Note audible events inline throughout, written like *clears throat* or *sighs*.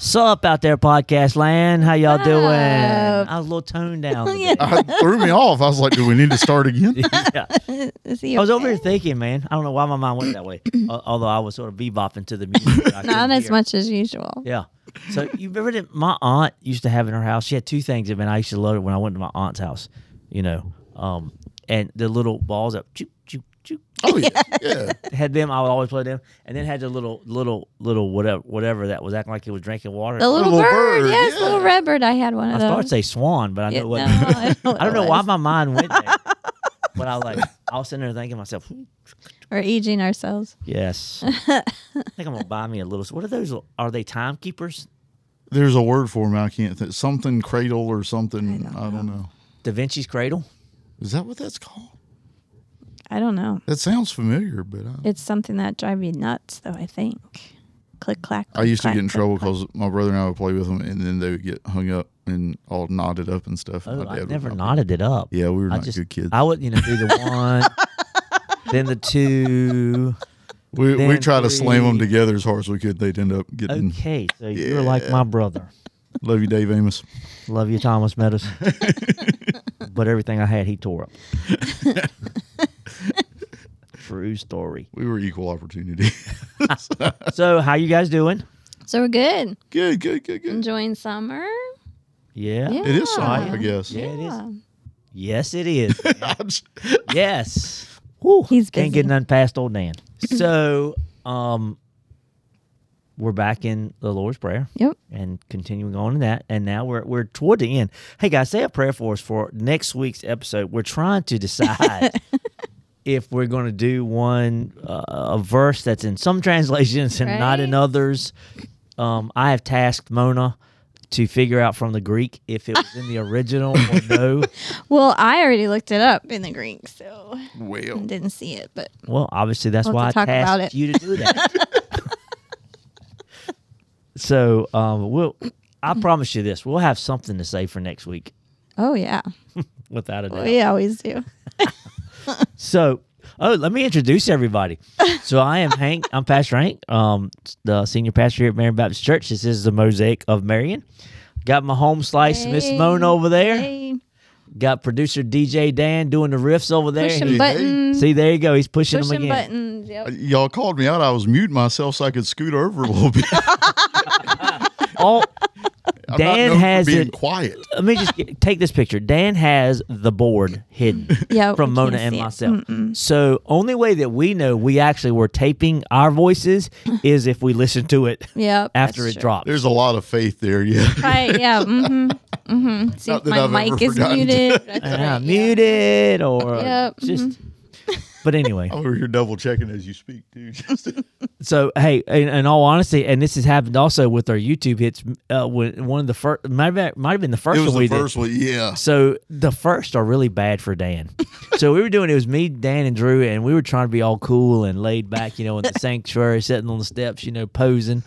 Sup out there, podcast land? How y'all doing? Sup? I was a little toned down. *laughs* Yeah. I threw me off. I was like, do we need to start again? *laughs* *laughs* Yeah. Is he I was over here thinking, man. I don't know why my mind went that way. *clears throat* Al- Although I was sort of bebopping to the music. I Not couldn't as hear. much as usual. Yeah. So you remember that my aunt used to have in her house? She had two things, I mean, I used to love it when I went to my aunt's house. You know, um, and the little balls up, choop choop choop. Oh, yeah. *laughs* Yeah. Had them. I would always play them, and then had the little little little whatever whatever that was acting like it was drinking water. The little, little bird, bird, yes, yeah. little red bird. I had one of I of started to those. say swan, but I Yeah, know what. no, *laughs* I don't know, I don't know why my mind went there. *laughs* but I was like, I was sitting there thinking to myself, "Hmm, We're aging ourselves. yes. I think I'm gonna buy me a little. What are those? Are they timekeepers? There's a word for them. I can't think. Something cradle or something. I don't I don't know. Da Vinci's cradle. Is that what that's called? I don't know. That sounds familiar, but I, It's something that drives you nuts, though. I think. Click clack. I used to click, get in clack, trouble click, because my brother and I would play with them, and then they would get hung up and all knotted up and stuff. Oh, my I dad would never knock knotted it up. Yeah, we were I not just, good kids. I would, you know, do the one, *laughs* then the two. we we then tried to slam them three. together as hard as we could. They'd end up getting. Okay, so you're like my brother. Love you, Dave Amos. Love you, Thomas Meadows. *laughs* but everything I had, he tore up. *laughs* True story. We were equal opportunity. *laughs* So, how you guys doing? So we're good. good, good, good, good. Enjoying summer. Yeah. Yeah. It is summer, I guess. Yeah, it is. Yes, it is. *laughs* yes. Whew, He's can't get none past old Dan. *clears throat* So, um, we're back in the Lord's Prayer Yep. and continuing on in that. And now we're we're toward the end. Hey guys, say a prayer for us for next week's episode. We're trying to decide *laughs* if we're going to do one uh, a verse that's in some *laughs* translations and not in others. Um, I have tasked Mona to figure out from the Greek if it was in the original or *laughs* no. Well, I already looked it up in the Greek, so Well, didn't see it. But Well, obviously that's We'll why I have to talk about tasked it. you to do that. *laughs* so, um, we'll. I promise you this: we'll have something to say for next week, oh yeah, without a doubt. we always do. So, oh, let me introduce everybody. so, I am Hank. I'm Pastor Hank, um, the senior pastor here at Marion Baptist Church. This is the Mosaic of Marion. Got my home slice, Miss Hey, Mona over there. hey, Got producer DJ Dan doing the riffs over there. pushing Hey, hey. buttons. See, there you go. He's pushing, them again. buttons. Yep. y'all called me out. I was muting myself so I could scoot over a little bit. *laughs* All I'm not Dan known for has being it. quiet. let me just get, take this picture. Dan has the board hidden *laughs* Yeah, from Mona and it. myself. Mm-mm. So only way that we know we actually were taping our voices *laughs* is if we listen to it Yep. after it true. drops. There's a lot of faith there. Yeah. Right. Yeah. *laughs* Mm-hmm. Mm-hmm. See Not if my I've mic is muted. That's right, yeah. muted or Yep, mm-hmm. But anyway, I'm over here double checking as you speak, dude. *laughs* So hey, in, in all honesty, and this has happened also with our YouTube hits. Uh, when one of the first might have, might have been the first it was one we the did. first one. Yeah. So the first are really bad for Dan. so we were doing it was me, Dan, and Drew, and we were trying to be all cool and laid back, you know, in the *laughs* sanctuary, sitting on the steps, you know, posing.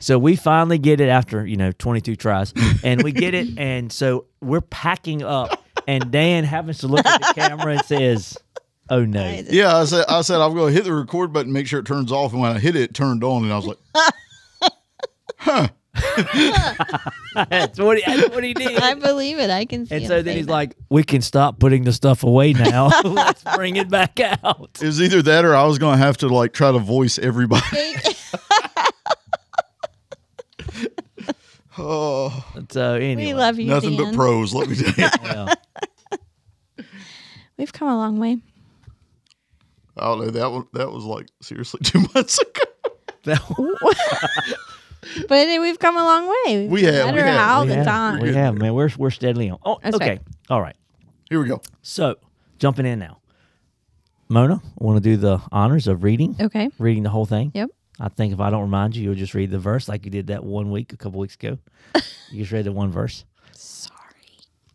So we finally get it after you know 22 tries, and we get it, and so we're packing up, and Dan happens to look at the camera and says, "Oh no." Yeah, I said I said I'm going to hit the record button, make sure it turns off, and when I hit it, it turned on, and I was like, *laughs* *laughs* That's what he, that's what he did. I believe it. I can see. It. And so then he's that. like, "We can stop putting the stuff away now. *laughs* Let's bring it back out." it was either that or I was going to have to like try to voice everybody. oh, So uh, anyway, "We love you, nothing but Dan. pros. Let me tell you. well, We've come a long way. I don't know that one. That was like seriously *laughs* two months ago. that- *laughs* But eh, we've come a long way. We've We been have, we better have. all we the have, time. We have, man. We're we're steadily on. Oh, That's okay. right. All right. Here we go. So jumping in now. Mona, want to do the honors of reading, Okay. reading the whole thing. Yep. I think if I don't remind you, you'll just read the verse like you did that one week, a couple weeks ago. *laughs* you just read the one verse. Sorry.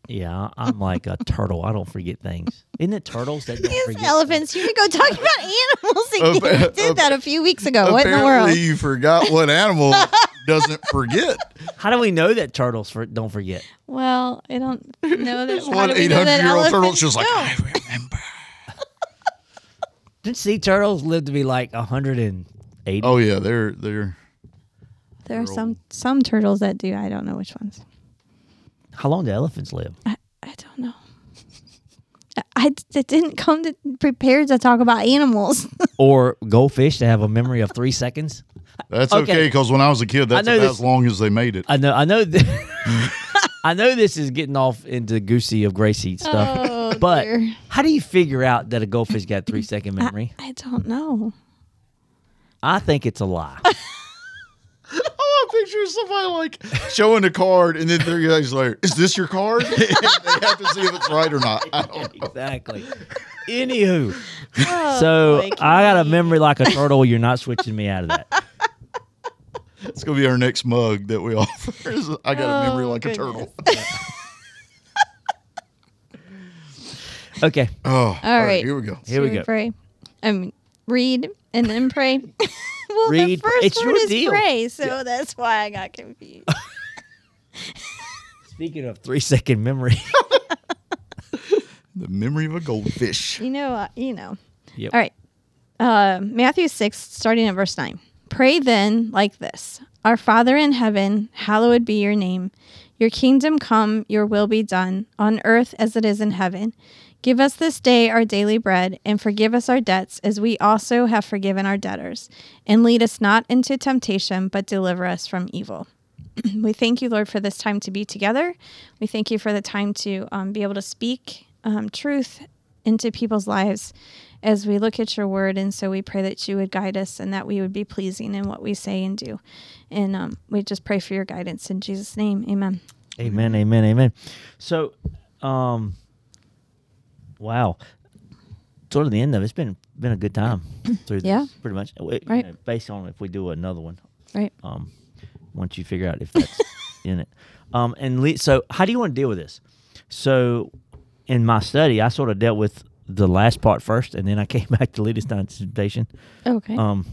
Yeah, I'm like a turtle. I don't forget things. Isn't it turtles that don't These forget? elephants. You could go talk about animals *laughs* again. Appa- We did that a few weeks ago. What in the Apparently, world? you forgot what animal *laughs* doesn't forget. How do we know that turtles for, don't forget? Well, I don't know that. how One do we eight know hundred that year old turtle. elephants just like? I remember. Didn't sea turtles live to be like 180? Oh yeah, they're they're There are some some turtles that do. I don't know which ones. How long do elephants live? I, I don't know. I didn't come to prepared to talk about animals. *laughs* Or goldfish to have a memory of three seconds? that's Okay. okay because when I was a kid, that's know about this- as long as they made it. I know. I know. Th- *laughs* *laughs* I know this is getting off into goosey of Gracie stuff. Oh, but dear. how do you figure out that a goldfish got three second memory? I don't know. I think it's a lie. I picture somebody like showing a card, and then three guys later, "Is this your card?" *laughs* and they have to see if it's right or not. I don't know. exactly. Anywho, *laughs* Oh, so I got a memory like a turtle. You're not switching me out of that. It's gonna be our next mug that we offer. I got a memory Oh, like a turtle. Okay, Oh, all right. Here we go. here we Should go. Pray. I mean, read and then pray. *laughs* well, Read, the first it's word is deal. pray, so that's why I got confused. *laughs* Speaking of three second memory, *laughs* The memory of a goldfish. you know, uh, you know. Yep. All right. Uh, Matthew 6, starting at verse 9. Pray then like this Our Father in heaven, hallowed be your name. Your kingdom come, your will be done, on earth as it is in heaven. Give us this day our daily bread, and forgive us our debts, as we also have forgiven our debtors. And lead us not into temptation, but deliver us from evil. *clears throat* we thank you, Lord, for this time to be together. We thank you for the time to um, be able to speak um, truth into people's lives as we look at your word. And so we pray that you would guide us and that we would be pleasing in what we say and do. And um, we just pray for your guidance in Jesus' name. Amen. amen, amen, amen. So, um, wow, sort of the end of it. It's been been a good time *clears throat* through this, Yeah. pretty much. You Right. know, based on if we do another one, Right. um, once you figure out if that's *laughs* in it. Um, and le- so, how do you want to deal with this? So, in my study, I sort of dealt with the last part first, and then I *laughs* came back to lead us down. Okay. Um,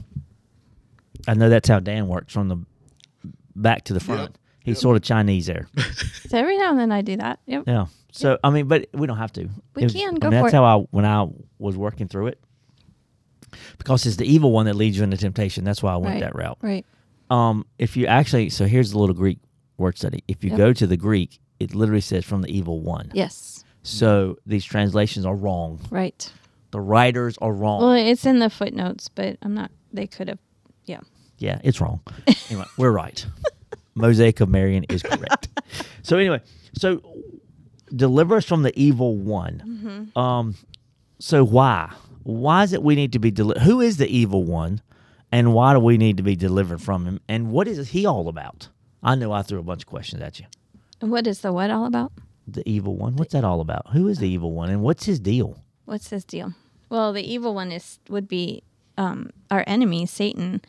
I know that's how Dan works from the back to the front. Yep. He's Yep. sort of Chinese there. *laughs* so every now and then I do that. Yep. Yeah. So I mean, but we don't have to. We was- can, I go mean, for that's it. how I when I was working through it, because it's the evil one that leads you into temptation. That's why I went Right. that route. Right. Um, if you actually, so here's the little Greek word study. If you Yep. go to the Greek, it literally says from the evil one. Yes. So these translations are wrong. Right. The writers are wrong. Well, it's in the footnotes, but I'm not, they could have, yeah. Yeah, it's wrong. *laughs* anyway, we're right. *laughs* Mosaic of Marion is correct. *laughs* so anyway, so deliver us from the evil one. Um, so why? Why is it we need to be delivered? Who is the evil one, and why do we need to be delivered from him? And what is he all about? I know I threw a bunch of questions at you. What is the what all about? The evil one. What's that all about? Who is the evil one, and what's his deal? What's his deal? Well, the evil one is would be um, our enemy, Satan,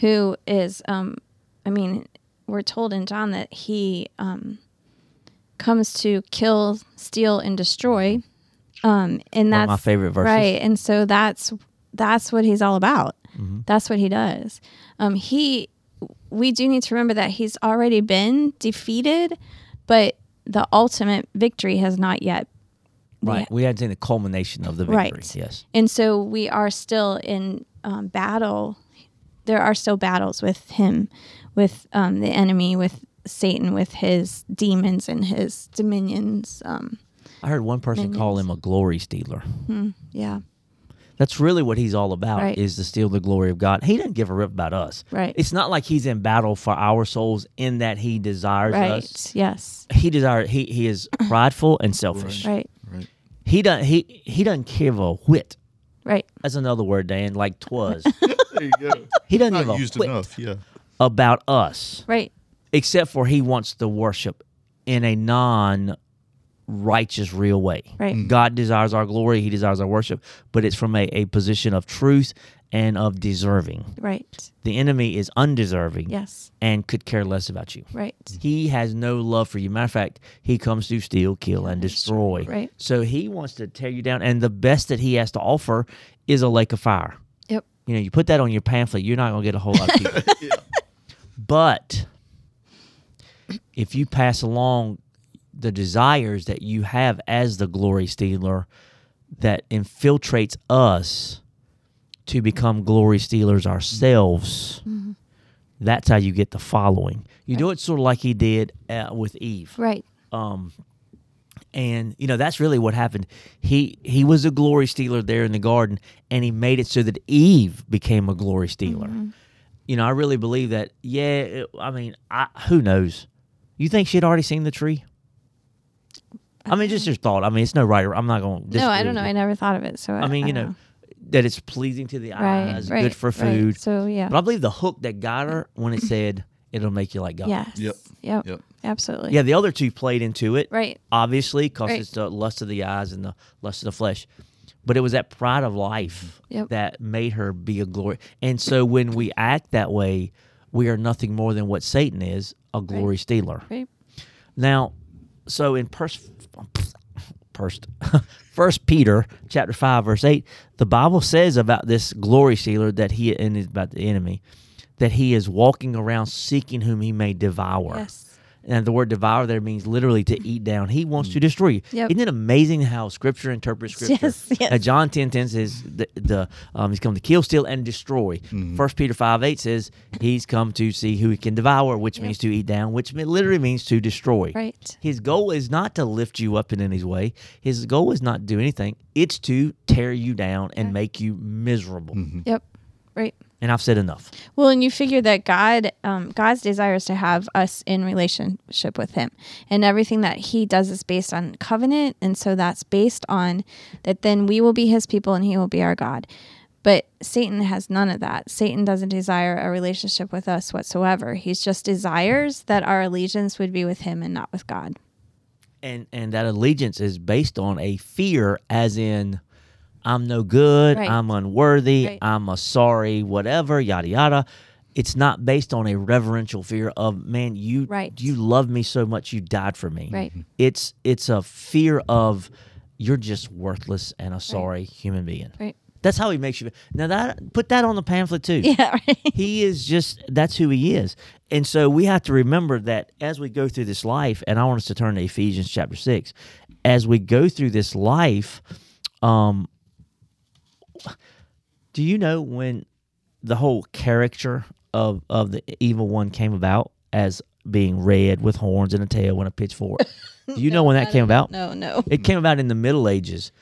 who is. Um, I mean, we're told in John that he um, comes to kill, steal, and destroy. Um, and that's my favorite verses. right. And so that's that's what he's all about. Mm-hmm. That's what he does. Um, he. We do need to remember that he's already been defeated, but the ultimate victory has not yet Right. We hadn't seen the culmination of the victory. Right. Yes. and so we are still in um, battle. There are still battles with him, with um, the enemy, with Satan, with his demons and his dominions. Um, I heard one person call him a glory stealer. yeah, That's really what he's all about Right. is to steal the glory of God. He doesn't give a rip about us. Right. It's not like he's in battle for our souls in that he desires us. right. us. Yes, He desires he he is *clears throat* prideful and selfish. right, Right. He doesn't he he doesn't give a whit. right, That's another word, Dan, like twas. *laughs* There you go. He doesn't give Not a used whit enough. Yeah. About us. right, Except for he wants to worship in a non righteous real way. Right. Mm. God desires our glory, he desires our worship, but it's from a, a position of truth and of deserving. Right. The enemy is undeserving Yes. and could care less about you. Right. He has no love for you. Matter of fact, he comes to steal, kill, and destroy. Right. So he wants to tear you down, and the best that he has to offer is a lake of fire. Yep. You know, you put that on your pamphlet, you're not going to get a whole lot of *laughs* people. But if you pass along the desires that you have as the glory stealer that infiltrates us to become glory stealers ourselves, that's how you get the following. You do it sort of like he did uh, with Eve. Right. um and you know that's really what happened. He he was a glory stealer there in the garden and he made it so that eve became a glory stealer you know i really believe that yeah it, i mean I, who knows you think she'd already seen the tree i mean just your thought i mean it's no right or i'm not going to No, I don't know. I never thought of it. So i mean you don't know that it's pleasing to the Right. eyes right. good for right. food So yeah. but i believe the hook that got her when it said it'll make you like god yes. Yep. Yep. Yep. Absolutely. yeah the other two played into it Right. obviously, because Right. it's the lust of the eyes and the lust of the flesh. But it was that pride of life Yep. that made her be a glory. And so when we act that way, we are nothing more than what Satan is a glory stealer. Right. Now, so in pers- first, *laughs* First Peter chapter five verse eight, the Bible says about this glory stealer that he and is about the enemy, that he is walking around seeking whom he may devour. Yes. And the word devour there means literally to eat down. He wants to destroy you. Yep. Isn't it amazing how Scripture interprets Scripture? *laughs* Yes, yes. Uh, John 10 10 says the, the um, he's come to kill, steal, and destroy. First Peter 5 8 says he's come to see who he can devour, which means to eat down, which literally means to destroy. Right. His goal is not to lift you up in any way. His goal is not to do anything. It's to tear you down and make you miserable. Yep. Right. And I've said enough. Well, and you figure that God, um, God's desire is to have us in relationship with Him, and everything that He does is based on covenant, and so that's based on that. Then we will be His people, and He will be our God. But Satan has none of that. Satan doesn't desire a relationship with us whatsoever. He's just desires that our allegiance would be with Him and not with God. and and that allegiance is based on a fear as in i'm no good Right. i'm unworthy Right. i'm a sorry whatever yada yada it's not based on a reverential fear of man you Right. you love me so much you died for me Right. it's it's a fear of you're just worthless and a sorry human being Right. that's how he makes you now that put that on the pamphlet too Yeah. *laughs* Right. he is just that's who he is and so we have to remember that as we go through this life and i want us to turn to ephesians chapter 6 as we go through this life um do you know when the whole caricature of of the evil one came about as being red with horns and a tail and a pitchfork do you *laughs* know when that came about No. No. it came about in the Middle Ages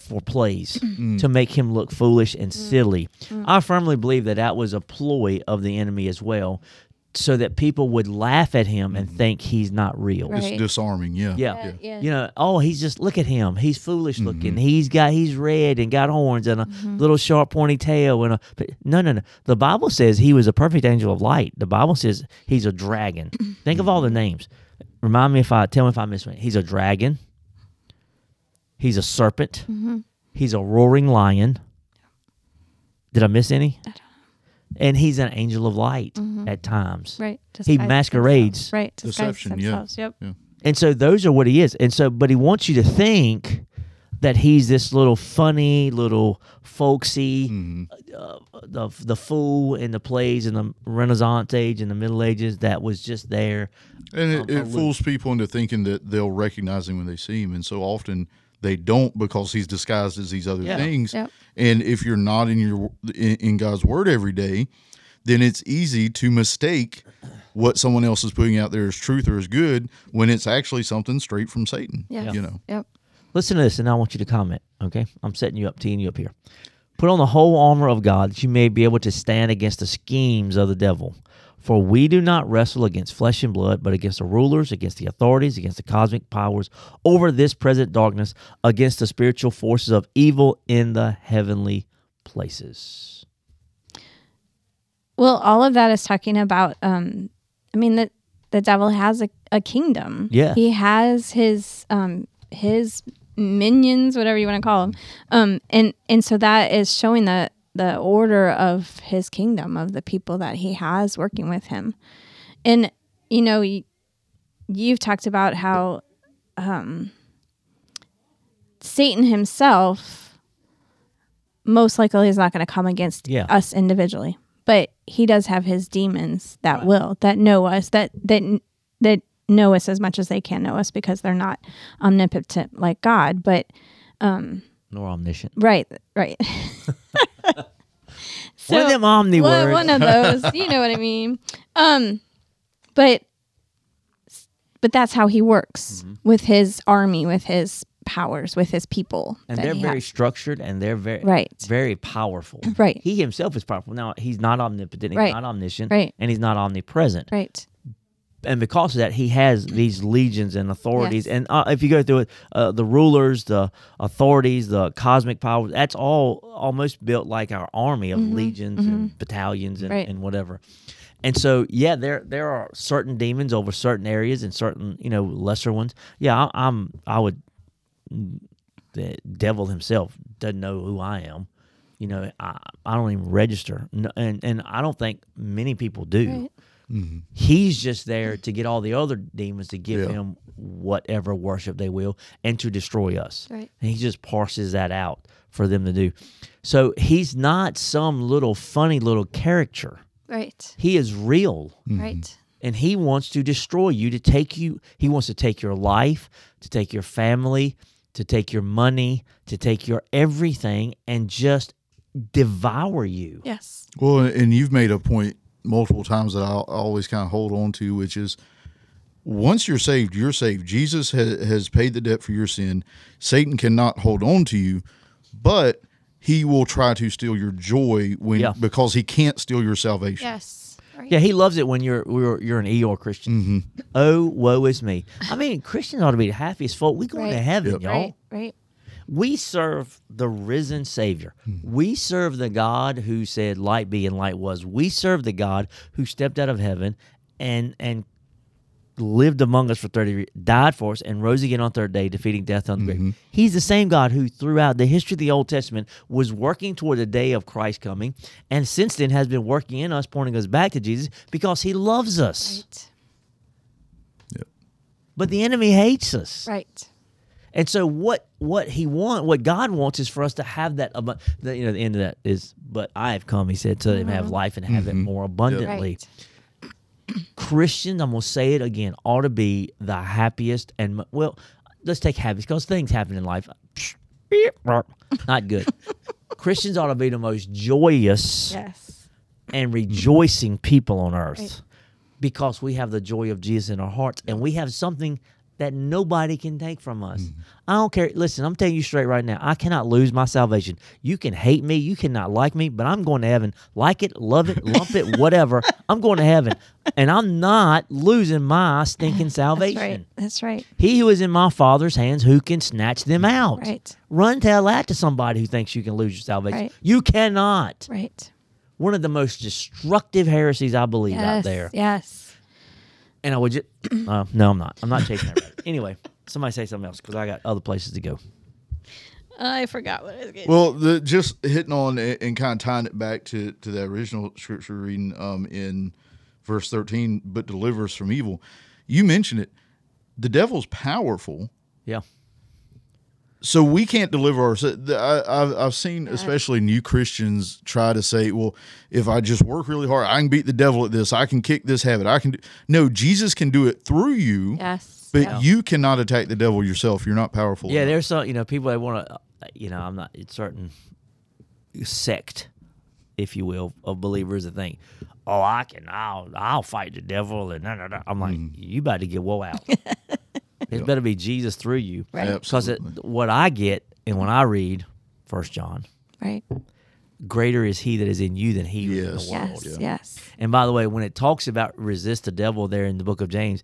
for plays mm. Mm. to make him look foolish and mm. silly. I firmly believe that that was a ploy of the enemy as well, so that people would laugh at him and mm-hmm. think he's not real. Right. It's disarming. Yeah. Yeah. yeah. You know, oh, he's just look at him. He's foolish mm-hmm. looking. He's got he's red and got horns and a mm-hmm. little sharp pointy tail and a but no no no. The Bible says he was a perfect angel of light. The Bible says he's a dragon. *coughs* Think of all the names. Remind me if I tell me if I miss one. He's a dragon. He's a serpent. He's a roaring lion. Did I miss any? And he's an angel of light at times. Right. He masquerades. themselves. Right. Disguise Deception, yeah. Yep. Yeah. And so those are what he is. And so, but he wants you to think that he's this little funny, little folksy, Mm-hmm. uh, the the fool in the plays in the Renaissance age and the Middle Ages that was just there. And it, Um, it fools people into thinking that they'll recognize him when they see him, and so often they don't because he's disguised as these other Yeah. things. Yep. And if you're not in your in, in God's word every day, then it's easy to mistake what someone else is putting out there as truth or as good when it's actually something straight from Satan. Yeah. You know. Yep. Listen to this, and I want you to comment. Okay, I'm setting you up, teeing you up here. Put on the whole armor of God that you may be able to stand against the schemes of the devil. For we do not wrestle against flesh and blood, but against the rulers, against the authorities, against the cosmic powers over this present darkness, against the spiritual forces of evil in the heavenly places. Well, all of that is talking about. Um, I mean, the the devil has a, a kingdom. Yeah. he has his um his minions, whatever you want to call them. Um, and and so that is showing the the order of his kingdom of the people that he has working with him. And you know, you've talked about how um, Satan himself most likely is not going to come against Yeah. us individually, but he does have his demons that will that know us that that that know us as much as they can know us because they're not omnipotent like God, but Nor omniscient. right, right. *laughs* one of them omni one, words. one of those, you know what I mean. Um, but but that's how he works Mm-hmm. with his army, with his powers, with his people. and they're very has. structured and they're very Right. very powerful. Right. He himself is powerful. Now he's not omnipotent, he's Right. not omniscient, Right. and he's not omnipresent. right. And because of that, he has these legions and authorities. Yes. And uh, if you go through it, uh, the rulers, the authorities, the cosmic powers, that's all almost built like our army of legions and battalions and, Mm-hmm. Right. and whatever. And so, yeah, there there are certain demons over certain areas and certain you know lesser ones. Yeah, I, I'm I would the devil himself doesn't know who I am. You know, I, I don't even register, and and I don't think many people do. Right. Mm-hmm. He's just there to get all the other demons to give Yeah. him whatever worship they will and to destroy us. Right. And he just parses that out for them to do. So he's not some little funny little character. Right. He is real mm-hmm. Right. and he wants to destroy you to take you he wants to take your life to take your family to take your money to take your everything and just devour you Yes. Well, and you've made a point multiple times that I'll always kind of hold on to, which is once you're saved, you're saved. Jesus has, has paid the debt for your sin. Satan cannot hold on to you, but he will try to steal your joy when Yeah. because he can't steal your salvation. Yes. Right. yeah he loves it when you're you're, you're an eeyore christian mm-hmm. oh woe is me i mean christians ought to be the happiest folk we going to heaven Yep. y'all Right. Right. We serve the risen Savior. Hmm. We serve the God who said, "Light be," and light was. We serve the God who stepped out of heaven and and lived among us for thirty, years, died for us, and rose again on third day, defeating death on the grave. Mm-hmm. He's the same God who, throughout the history of the Old Testament, was working toward the day of Christ coming, and since then has been working in us, pointing us back to Jesus because He loves us. Right. But the enemy hates us. Right. And so what what he want what God wants is for us to have that abu- the, you know the end of that is but I have come he said so they may have mm-hmm. life and have it mm-hmm. more abundantly. Right. *clears throat* Christians I'm going to say it again ought to be the happiest and well let's take happiness because things happen in life *laughs* not good. Christians ought to be the most joyous Yes. and rejoicing people on earth because we have the joy of Jesus in our hearts and we have something that nobody can take from us. Mm-hmm. I don't care. Listen, I'm telling you straight right now. I cannot lose my salvation. You can hate me, you cannot like me, but I'm going to heaven. Like it, love it, lump it, *laughs* whatever. I'm going to heaven. And I'm not losing my stinking salvation. That's right. That's right. He who is in my Father's hands, who can snatch them out? Right. Run tell that to somebody who thinks you can lose your salvation. Right. You cannot Right. one of the most destructive heresies I believe Yes. out there. Yes. And I would just, *clears throat* uh, no, I'm not. I'm not chasing that rabbit. Anyway, somebody say something else because I got other places to go. I forgot what I was getting. Well, the just hitting on it and kind of tying it back to to the original scripture reading um, in verse thirteen, but deliver us from evil. You mentioned it. The devil's powerful, Yeah. So we can't deliver ourselves. I, I've I've seen especially new Christians try to say, "Well, if I just work really hard, I can beat the devil at this. I can kick this habit. I can." Do. No, Jesus can do it through you, yes. but Yeah. you cannot attack the devil yourself. You're not powerful. Yeah, enough. there's some, you know, people that want to, uh, you know, I'm not, it's certain sect, if you will, of believers that think, oh, I can, I'll, I'll fight the devil. And nah, nah, nah. I'm like, mm. you better get woe out. *laughs* it better be Jesus through you. Right. Because what I get and when I read First John, Right. greater is he that is in you than he who is in the world. Yes. Yes. And by the way, when it talks about resist the devil there in the book of James,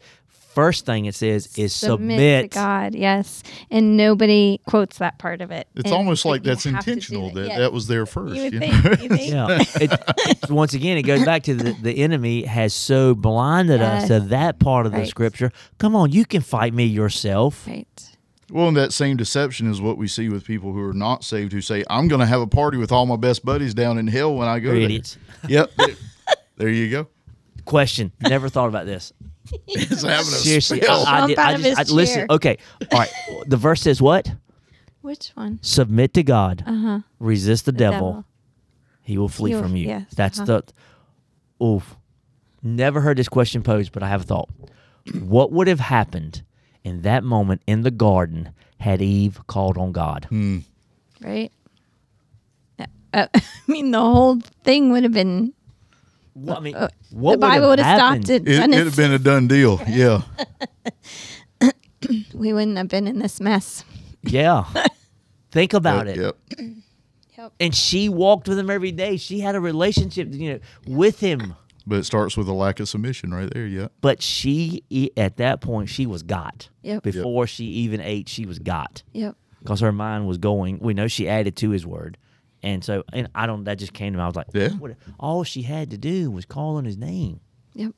first thing it says is submit. to God. Yes. And nobody quotes that part of it. It's And almost like that's have to do intentional that Yes. that was there first. You would you know? You think? Yeah. It, once again, it goes back to the, the enemy has so blinded us to that part of the scripture. Come on, you can fight me yourself. Right. Well, and that same deception is what we see with people who are not saved who say, I'm going to have a party with all my best buddies down in hell when I go You're there. idiots. Yep. there, there you go. Question. Never thought about this. It's *laughs* having a Seriously, spell. I, I did. I just I, listen. Okay, all right. *laughs* The verse says what? Which one? Submit to God. Uh huh. Resist the, devil. devil. He will flee He will- from you. yes, That's uh-huh. the. Oof. Never heard this question posed, but I have a thought. what would have happened in that moment in the garden had Eve called on God? Right. Uh, *laughs* I mean, the whole thing would have been. What, I mean, Uh, what the Bible would would have stopped it. It, it'd have been a done deal. *laughs* Yeah. *coughs* we wouldn't have been in this mess. Yeah. *laughs* Think about But, it. Yep. And she walked with him every day. She had a relationship, you know, with him. But it starts with a lack of submission right there. Yeah. But she, e- at that point, she was got. Yep. Before she even ate, she was got Yep. because her mind was going. We know she added to his word, and so and I don't. That just came to me. I was like, Yeah. What, all she had to do was call on his name. Yep.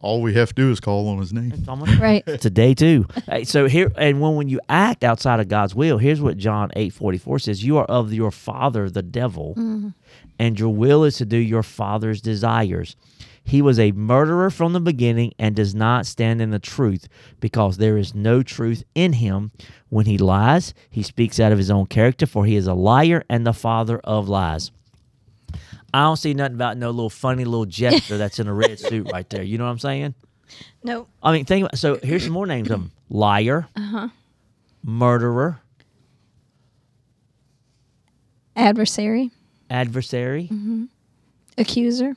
All we have to do is call on his name. That's all I'm- Right. *laughs* today too. Hey, so here and when when you act outside of God's will, here's what John eight forty four says: You are of your father, the devil, mm-hmm. and your will is to do your father's desires. He was a murderer from the beginning and does not stand in the truth because there is no truth in him. When he lies, he speaks out of his own character, for he is a liar and the father of lies. I don't see nothing about no little funny little jester that's in a red *laughs* suit right there. You know what I'm saying? Nope. I mean, think about so. Here's some more names of them: liar, uh-huh. murderer, Adversary. adversary. Accuser.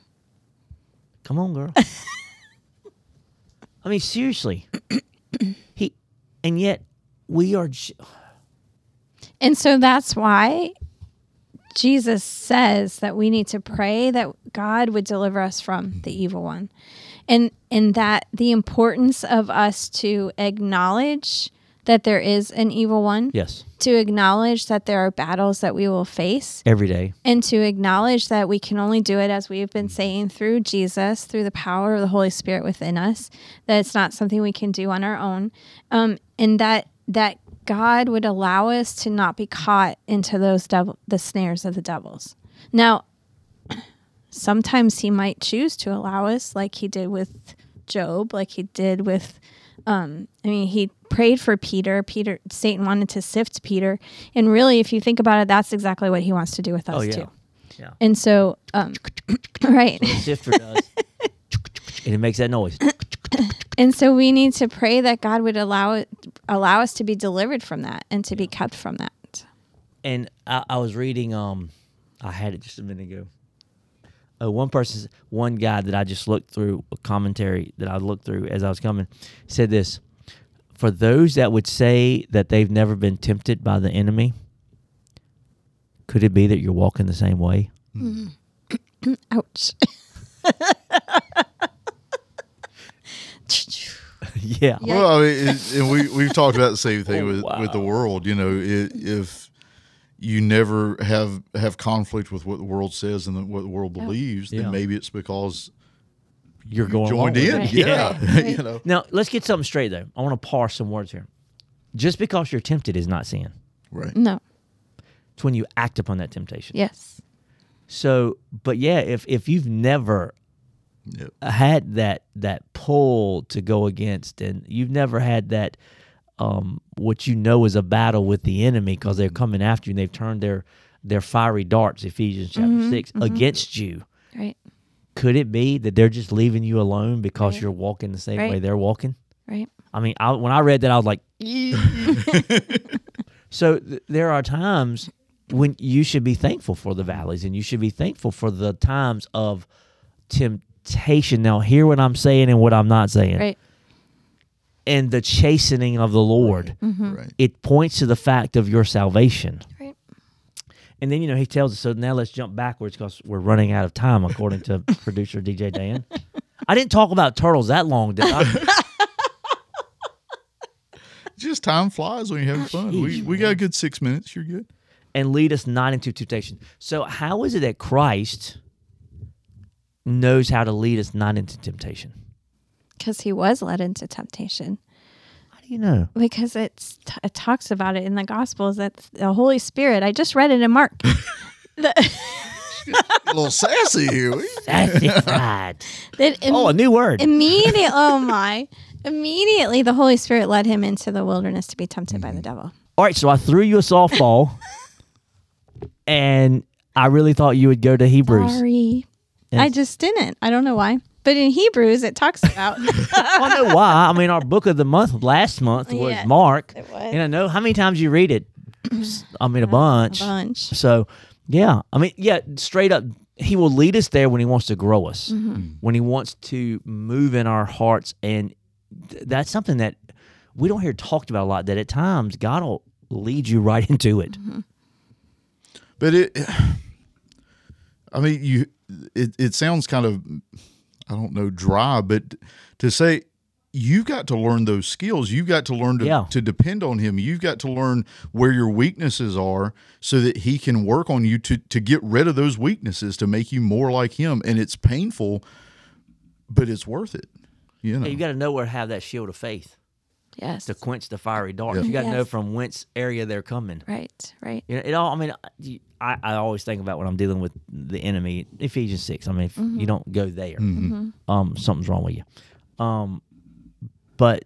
Come on, girl. *laughs* I mean, seriously. *clears throat* he, and yet we are. j- And so that's why Jesus says that we need to pray that God would deliver us from the evil one. And and that the importance of us to acknowledge that there is an evil one, Yes, to acknowledge that there are battles that we will face, every day. and to acknowledge that we can only do it as we've been saying through Jesus, through the power of the Holy Spirit within us. That it's not something we can do on our own, um, and that that God would allow us to not be caught into those devil, the snares of the devils. Now, *clears throat* sometimes He might choose to allow us, like He did with Job, like He did with. Um, I mean, he prayed for Peter. Peter, Satan wanted to sift Peter, and really, if you think about it, that's exactly what he wants to do with us Oh yeah, too. yeah. And so, um, *coughs* right. Sifter does, *laughs* and it makes that noise. And so we need to pray that God would allow it, allow us to be delivered from that and to be kept from that. and I, I was reading um I had it just a minute ago. Uh, one person, one guy that I just looked through a commentary that I looked through as I was coming said this: for those that would say that they've never been tempted by the enemy, could it be that you're walking the same way? *clears throat* Ouch. *laughs* yeah. Yeah. Well, I mean, it, and we we've talked about the same thing Oh, with with the world. You know, i if you never have have conflict with what the world says and what the world believes, Yeah. then maybe it's because You're you going joined in. *laughs* *laughs* Right, Yeah, right, right. you know, Now let's get something straight though. I want to parse some words here. Just because you're tempted is not sin. right. No. It's when you act upon that temptation. Yes. So, but yeah, if if you've never Yep. had that that pull to go against, and you've never had that um, what you know is a battle with the enemy because they're mm-hmm. coming after you and they've turned their their fiery darts, Ephesians mm-hmm. chapter 6 mm-hmm. against you. Right. Could it be that they're just leaving you alone because Right. you're walking the same Right. way they're walking? Right. I mean, I, when I read that, I was like, *laughs* *laughs* so th- there are times when you should be thankful for the valleys and you should be thankful for the times of temptation. Now, hear what I'm saying and what I'm not saying. Right. And the chastening of the Lord, mm-hmm. Right. it points to the fact of your salvation. Right. And then, you know, he tells us, so now let's jump backwards because we're running out of time, according to *laughs* producer DJ Dan. I didn't talk about turtles that long, did I? *laughs* Just time flies when you're having fun. We we got a good six minutes. You're good. and lead us not into temptation. So, how is it that Christ knows how to lead us not into temptation? Because he was led into temptation. How do you know? because it's t- it talks about it in the Gospels that the Holy Spirit. I just read it in Mark. *laughs* the, A little sassy here. Sanctified. *laughs* im- oh, a new word. immediately, *laughs* oh my, immediately the Holy Spirit led him into the wilderness to be tempted by the mm-hmm. devil. All right, so I threw you a softball, and I really thought you would go to Hebrews. Sorry, I just didn't. I don't know why. But in Hebrews, it talks about. *laughs* I know why. I mean, our book of the month last month was Yeah, Mark, it was. and I know how many times you read it. I mean, a bunch. a bunch. So, yeah, I mean, yeah, straight up, he will lead us there when he wants to grow us, Mm-hmm. when he wants to move in our hearts, and th- that's something that we don't hear talked about a lot. That at times God will lead you right *laughs* into it. Mm-hmm. But it, *sighs* I mean, you, it, it sounds kind of, I don't know, dry, but to say you've got to learn those skills, you've got to learn to, Yeah. to depend on him, you've got to learn where your weaknesses are so that he can work on you to, to get rid of those weaknesses to make you more like him. And it's painful, but it's worth it. You know, You got to know where to have that shield of faith Yes. to quench the fiery darts. Yeah. You got to know from whence area they're coming. Right. Right. You know, it all. I mean, I, I always think about when I'm dealing with the enemy. Ephesians six. I mean, if Mm-hmm. you don't go there, um, something's wrong with you. Um, but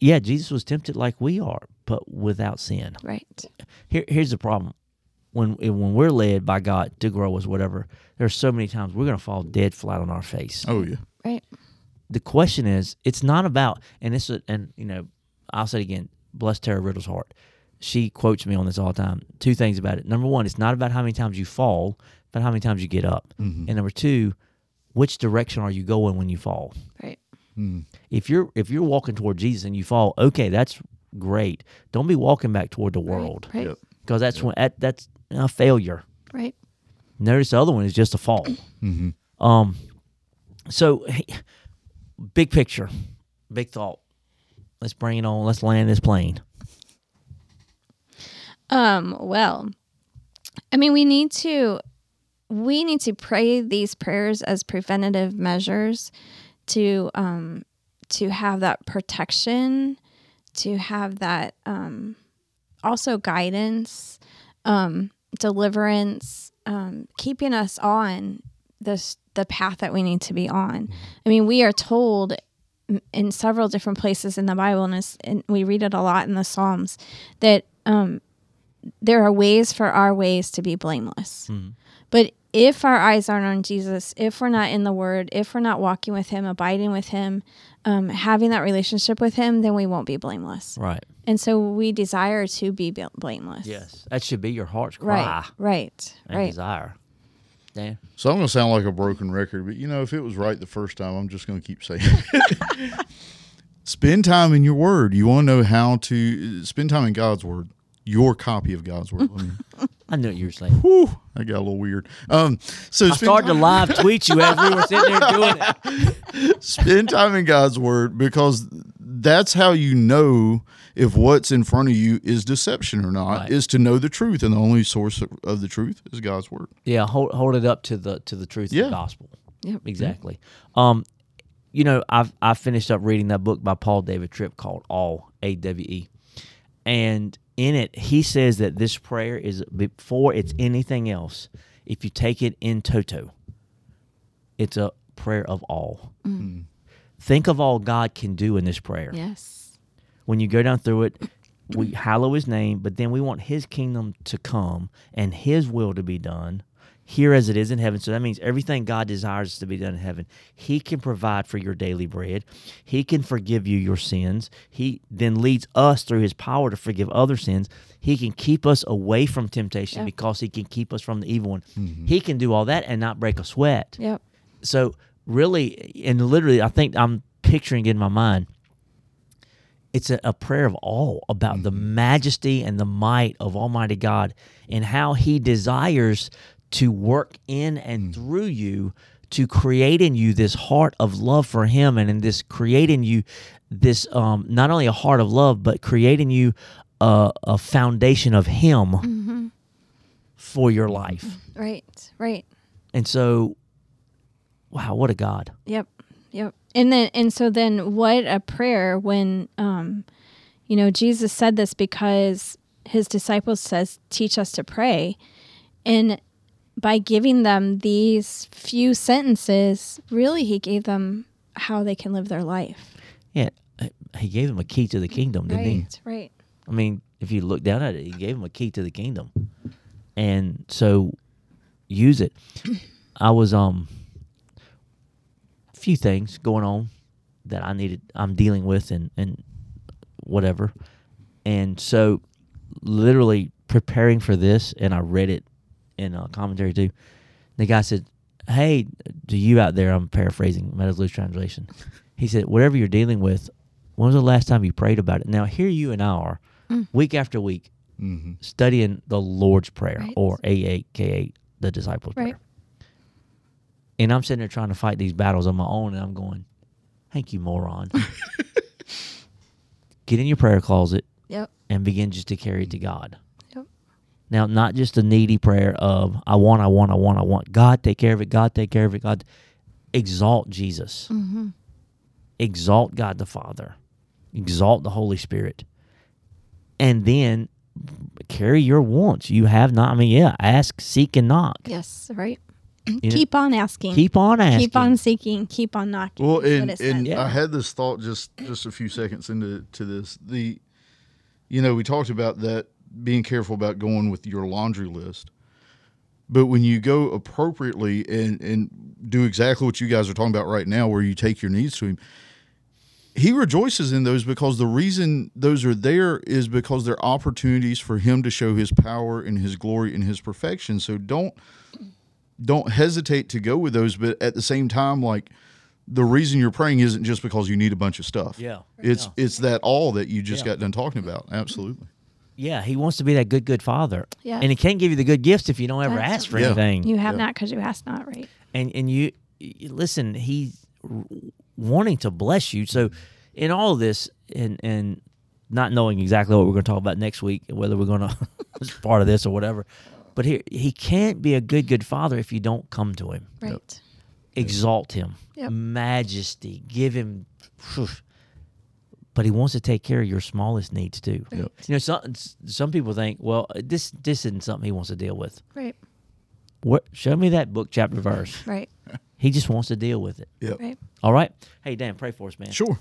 yeah, Jesus was tempted like we are, but without sin. Right. Here, here's the problem: when when we're led by God to grow us, whatever, there's so many times we're gonna fall dead flat on our face oh, yeah. Right. The question is, it's not about, and this, is- and you know, I'll say it again. Bless Tara Riddle's heart. She quotes me on this all the time. Two things about it. Number one, it's not about how many times you fall, but how many times you get up. Mm-hmm. And number two, which direction are you going when you fall? Right. Mm. If you're if you're walking toward Jesus and you fall, okay, that's great. Don't be walking back toward the world Right. Yep. because that's when that, that's a failure. Right. Notice the other one is just a fall. Mm-hmm. Um, so hey, big picture, big thought. Let's bring it on. Let's land this plane. Um, well, I mean, we need to we need to pray these prayers as preventative measures to um to have that protection, to have that um also guidance, um deliverance, um keeping us on this the path that we need to be on. I mean, we are told in several different places in the Bible, and, and we read it a lot in the Psalms, that um, there are ways for our ways to be blameless. But if our eyes aren't on Jesus, if we're not in the Word, if we're not walking with Him, abiding with Him, um, having that relationship with Him, then we won't be blameless. Right. And so we desire to be blameless. Yes. That should be your heart's cry Right. Right. and Right. desire. Dan. So I'm going to sound like a broken record, but you know, if it was right the first time, I'm just going to keep saying it. *laughs* spend time in your word. You want to know how to spend time in God's word, your copy of God's word. Let me- *laughs* I knew what you were saying. Whew, I got a little weird. Um, so I started to live tweet you as we were sitting there doing it. *laughs* spend time in God's word because that's how you know if what's in front of you is deception or not. Right. Is to know the truth, and the only source of, of the truth is God's word. Yeah, hold hold it up to the to the truth of the gospel. yeah Exactly. Um, you know, I've I finished up reading that book by Paul David Tripp called Awe A W E, and in it he says that this prayer is before it's anything else. If you take it in toto, it's a prayer of all. Think of all God can do in this prayer Yes. When you go down through it, we hallow his name, but then we want his kingdom to come and his will to be done here as it is in heaven. So that means everything God desires to be done in heaven. He can provide for your daily bread. He can forgive you your sins. He then leads us through his power to forgive other sins. He can keep us away from temptation Yeah. because he can keep us from the evil one. Mm-hmm. He can do all that and not break a sweat Yep. so really and literally i think i'm picturing in my mind it's a, a prayer of awe about the mm-hmm. majesty and the might of almighty god and how he desires to work in and mm. through you to create in you this heart of love for him and in this create in you this um, not only a heart of love but create in you a, a foundation of him mm-hmm. for your life Right. Right. and so wow what a god Yep. And then and so then what a prayer when um you know, Jesus said this because his disciples says teach us to pray. And by giving them these few sentences, really he gave them how they can live their life. Yeah, he gave them a key to the kingdom, didn't he? Right, right. I mean, if you look down at it, he gave them a key to the kingdom, and so use it. I was um, few things going on that I needed, I'm dealing with, and and whatever, and so literally preparing for this, and I read it in a commentary too. The guy said, "Hey, to you out there," I'm paraphrasing Meadows Loose translation. He said, "Whatever you're dealing with, when was the last time you prayed about it?" Now here you and I are, week after week, Mm-hmm. studying the Lord's Prayer Right. or AKA the Disciples' Right. Prayer. And I'm sitting there trying to fight these battles on my own, and I'm going, "Thank you, moron." *laughs* Get in your prayer closet Yep. and begin just to carry it to God. Yep. Now, not just a needy prayer of I want, I want, I want, I want. God take care of it. God take care of it. God, exalt Jesus. Mm-hmm. Exalt God the Father. Exalt the Holy Spirit, and then carry your wants. You have not. I mean, yeah. Ask, seek, and knock. Yes, right. Mm-hmm. know- keep on asking. Keep on asking. Keep on seeking. Keep on knocking. Well, and and Yeah. I had this thought just just a few seconds into to this. The, you know, we talked about that being careful about going with your laundry list, but when you go appropriately and and do exactly what you guys are talking about right now, where you take your needs to him, he rejoices in those because the reason those are there is because they're opportunities for him to show his power and his glory and his perfection. So don't don't hesitate to go with those, but at the same time, like the reason you're praying isn't just because you need a bunch of stuff. Yeah. It's Yeah. it's that all that you just Yeah. got done talking about. Absolutely. Yeah, he wants to be that good, good father. Yeah. And he can't give you the good gifts if you don't ever That's ask for Yeah. anything. you have Yeah. not because you ask not, right? and and you, you listen he's wanting to bless you so in all of this and and not knowing exactly what we're going to talk about next week whether we're going to it's part of this or whatever but here he can't be a good good father if you don't come to him Right. exalt him Yep. majesty give him phew. but he wants to take care of your smallest needs too Yep. you know some some people think well this this isn't something he wants to deal with Right. what show me that book chapter verse Right. he just wants to deal with it Yep. Right. all right. Hey, Dan, pray for us, man. Sure.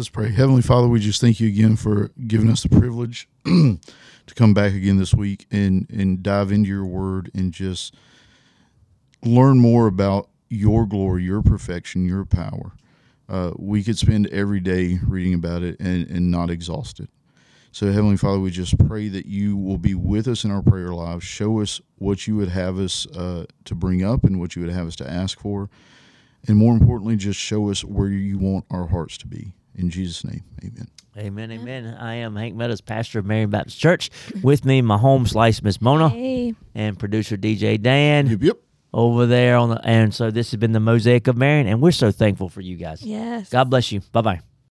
Let's pray. Heavenly Father, we just thank you again for giving us the privilege *clears throat* to come back again this week and and dive into your word and just learn more about your glory, your perfection, your power. Uh, we could spend every day reading about it and, and not exhaust it. So, Heavenly Father, we just pray that you will be with us in our prayer lives. Show us what you would have us uh, to bring up and what you would have us to ask for. And more importantly, just show us where you want our hearts to be. In Jesus' name, amen. Amen, amen. I am Hank Meadows, pastor of Marion Baptist Church. *clears throat* With me, my home slice, Miss Mona, Hey. and producer DJ Dan Yep, yep. over there on the. And so this has been the mosaic of Marion, and we're so thankful for you guys. Yes. God bless you. Bye bye.